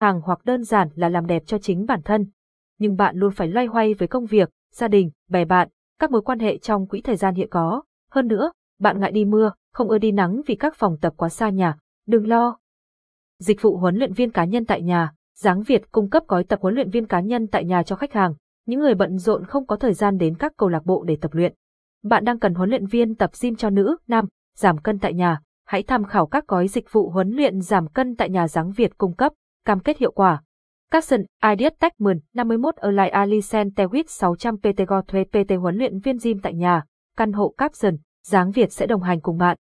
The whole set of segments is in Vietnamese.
hàng hoặc đơn giản là làm đẹp cho chính bản thân. Nhưng bạn luôn phải loay hoay với công việc, gia đình, bè bạn, các mối quan hệ trong quỹ thời gian hiện có. Hơn nữa, bạn ngại đi mưa, không ưa đi nắng vì các phòng tập quá xa nhà. Đừng lo. Dịch vụ huấn luyện viên cá nhân tại nhà, Giáng Việt cung cấp gói tập huấn luyện viên cá nhân tại nhà cho khách hàng. Những người bận rộn không có thời gian đến các câu lạc bộ để tập luyện. Bạn đang cần huấn luyện viên tập gym cho nữ, nam, giảm cân tại nhà. Hãy tham khảo các gói dịch vụ huấn luyện giảm cân tại nhà Giáng Việt cung cấp, cam kết hiệu quả. Capson, Ideas Techman, 51 ở lại Alicent Tewit 600 PT Go thuê PT huấn luyện viên gym tại nhà, căn hộ Capson, Giáng Việt sẽ đồng hành cùng bạn.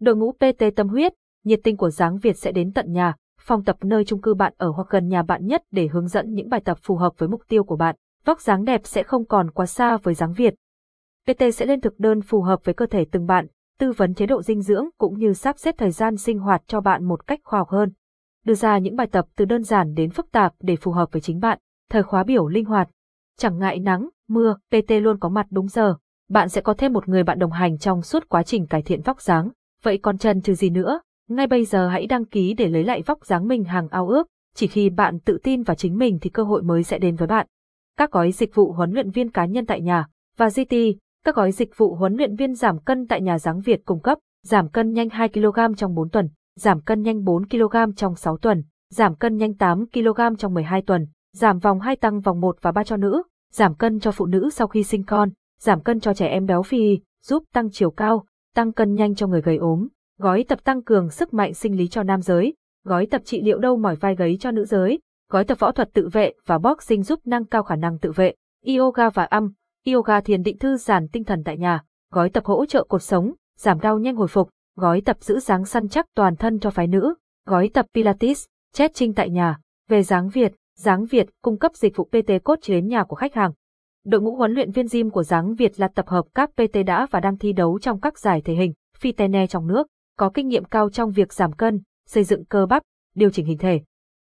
Đội ngũ PT tâm huyết, nhiệt tình của Giáng Việt sẽ đến tận nhà, phòng tập nơi chung cư bạn ở hoặc gần nhà bạn nhất để hướng dẫn những bài tập phù hợp với mục tiêu của bạn. Vóc dáng đẹp sẽ không còn quá xa với Giáng Việt. PT sẽ lên thực đơn phù hợp với cơ thể từng bạn, tư vấn chế độ dinh dưỡng cũng như sắp xếp thời gian sinh hoạt cho bạn một cách khoa học hơn. Đưa ra những bài tập từ đơn giản đến phức tạp để phù hợp với chính bạn, thời khóa biểu linh hoạt. Chẳng ngại nắng, mưa, PT luôn có mặt đúng giờ. Bạn sẽ có thêm một người bạn đồng hành trong suốt quá trình cải thiện vóc dáng. Vậy còn chân trừ gì nữa? Ngay bây giờ hãy đăng ký để lấy lại vóc dáng mình hàng ao ước. Chỉ khi bạn tự tin vào chính mình thì cơ hội mới sẽ đến với bạn. Các gói dịch vụ huấn luyện viên cá nhân tại nhà và GT, các gói dịch vụ huấn luyện viên giảm cân tại nhà Giáng Việt cung cấp, giảm cân nhanh 2 kg trong 4 tuần, giảm cân nhanh 4 kg trong 6 tuần, giảm cân nhanh 8 kg trong 12 tuần, giảm vòng 2 tăng vòng 1 và 3 cho nữ, giảm cân cho phụ nữ sau khi sinh con, giảm cân cho trẻ em béo phì, giúp tăng chiều cao, tăng cân nhanh cho người gầy ốm, gói tập tăng cường sức mạnh sinh lý cho nam giới, gói tập trị liệu đau mỏi vai gáy cho nữ giới, gói tập võ thuật tự vệ và boxing giúp nâng cao khả năng tự vệ, yoga và âm, yoga thiền định thư giãn tinh thần tại nhà, gói tập hỗ trợ cột sống, giảm đau nhanh hồi phục, gói tập giữ dáng săn chắc toàn thân cho phái nữ, gói tập Pilates, stretching tại nhà, về dáng Việt, dáng Việt cung cấp dịch vụ PT cốt đến nhà của khách hàng. Đội ngũ huấn luyện viên gym của dáng Việt là tập hợp các PT đã và đang thi đấu trong các giải thể hình, fitness trong nước, có kinh nghiệm cao trong việc giảm cân, xây dựng cơ bắp, điều chỉnh hình thể.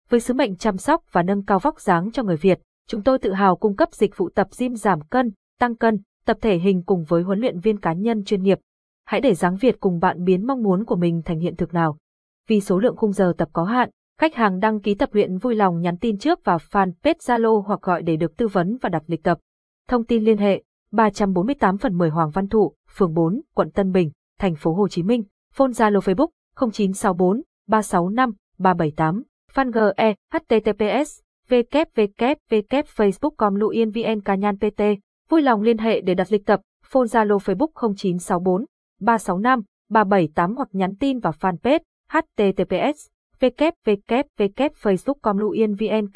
Với sứ mệnh chăm sóc và nâng cao vóc dáng cho người Việt, chúng tôi tự hào cung cấp dịch vụ tập gym giảm cân, tăng cân, tập thể hình cùng với huấn luyện viên cá nhân chuyên nghiệp. Hãy để dáng Việt cùng bạn biến mong muốn của mình thành hiện thực nào. Vì số lượng khung giờ tập có hạn, khách hàng đăng ký tập luyện vui lòng nhắn tin trước vào fanpage Zalo hoặc gọi để được tư vấn và đặt lịch tập. Thông tin liên hệ 348 phần 10 Hoàng Văn Thụ, phường 4, quận Tân Bình, thành phố Hồ Chí Minh, phone Zalo Facebook 0964 365 378, fan GE, https, www facebook.com luyenvn Cá Nhan PT, vui lòng liên hệ để đặt lịch tập, phone Zalo Facebook 0964 365 378 hoặc nhắn tin vào fanpage https www facebook.com luyenvn